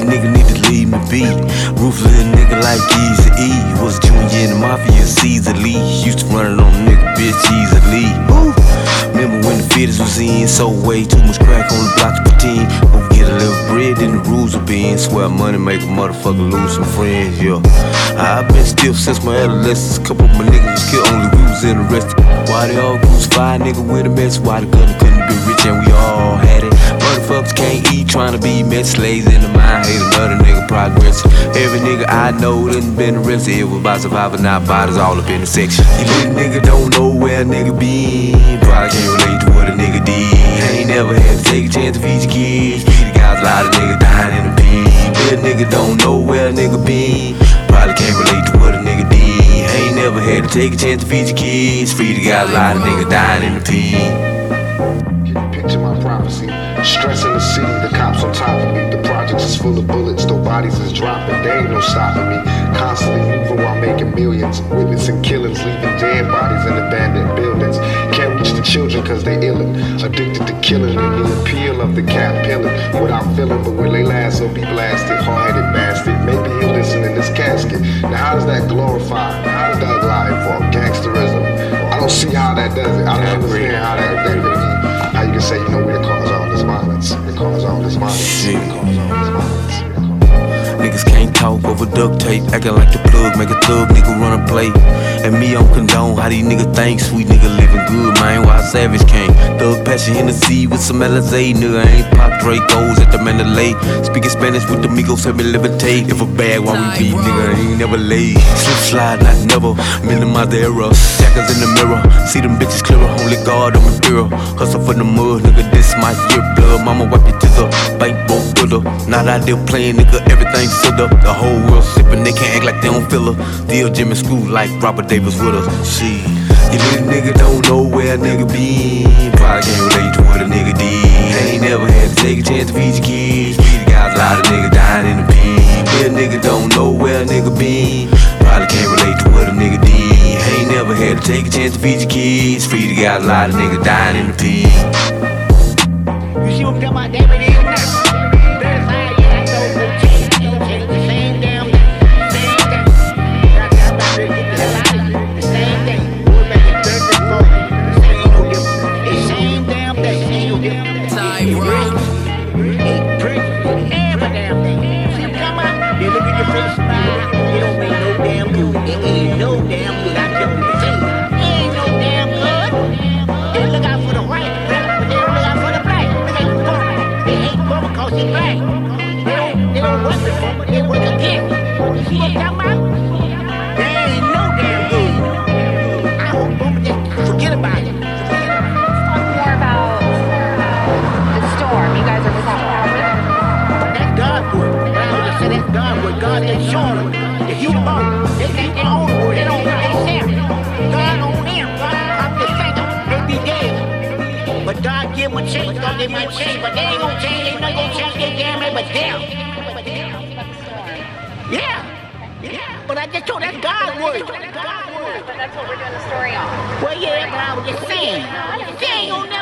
nigga need to leave me be. Ruthless nigga like Easy E. Was junior in the mafia, Caesar Lee. Used to run it on nigga, bitch, easily. Woo. Remember when the fitters was in, so way too much crack on the block to pretend. We get a little bread, then the rules will be in. Swear money make a motherfucker lose some friends, yeah. I've been stiff since my adolescence. Couple of my niggas was killed, only we was interested. Why they all crucified, nigga with a mess? Why the gun couldn't be rich and we all had to be met, slaves in the mind, hate another nigga progress. Every nigga I know done been arrested. It was about surviving, not bodies all up in the section. You nigga don't know where a nigga been. Probably can't relate to what a nigga did. Ain't never had to take a chance to feed your kids. Feed the guys, a lot of niggas dying in the pen. Little nigga don't know where a nigga been. Probably can't relate to what a nigga did. Ain't never had to take a chance to feed your kids. Feed the guys, a lot of niggas dying in the pen. Full of bullets, though bodies is dropping. They ain't no stopping me. Constantly moving while making millions. Witnessing killings, leaving dead bodies in abandoned buildings. Can't reach the children cause they illin'. Addicted to killing and the appeal of the cat pilling. Without feeling, but when they last, they'll be blasted. Hard-headed bastard. Maybe he'll listen in this casket. Now how does that glorify? How does that lie for gangsterism? I don't see how that does it. I don't understand how that, that could be. How you can say, you know, we the cause all this violence. We cause all this violence. Shit. All talk over duct tape, acting like the plug, make a thug nigga run a play. And me on condone how these niggas think, sweet nigga living good, man. Why Savage came? Thug passion in the sea with some LSA, nigga I ain't pop Dracos at the Mandalay. Speaking Spanish with the Migos, help me levitate. If a bag why we beat, nigga I ain't never late. Slip slide, not never. Minimize the error. Jackers in the mirror, see them bitches clearer. Only God on my mirror. Hustle for the mud, nigga. This my year, blood. Mama wipe your with her. Not out there playing, nigga. Everything set up. The whole world sipping, they can't act like they don't feel her. Still Jimmy School like Robert Davis with us. She. You little nigga don't know where a nigga been. Probably can't relate to what a nigga did. Ain't never had to take a chance to feed your kids. Feed the guys, a lot of niggas dying in the pen. Little nigga don't know where a nigga been. Probably can't relate to what a nigga did. Ain't never had to take a chance to feed your kids. Feed the guys, a lot of niggas dying in the pen. You see what I'm talking about? Damn They hate Bummer cause he black. They don't, work Bummer, they work against. You see what I'm talking about? They ain't no damn good. I hope Bummer just forget about it. more about the storm. You guys are talking about That's God work. I would just that's God. God ain't showing them. The human body. They think they own the word. They don't they it. God own them. I'm just saying they be dead. But God give them a chance. God they might change. But they ain't gonna change. They That's God's word. But that's what we're doing the story on. Well, yeah, but I was just saying. They ain't gonna never change.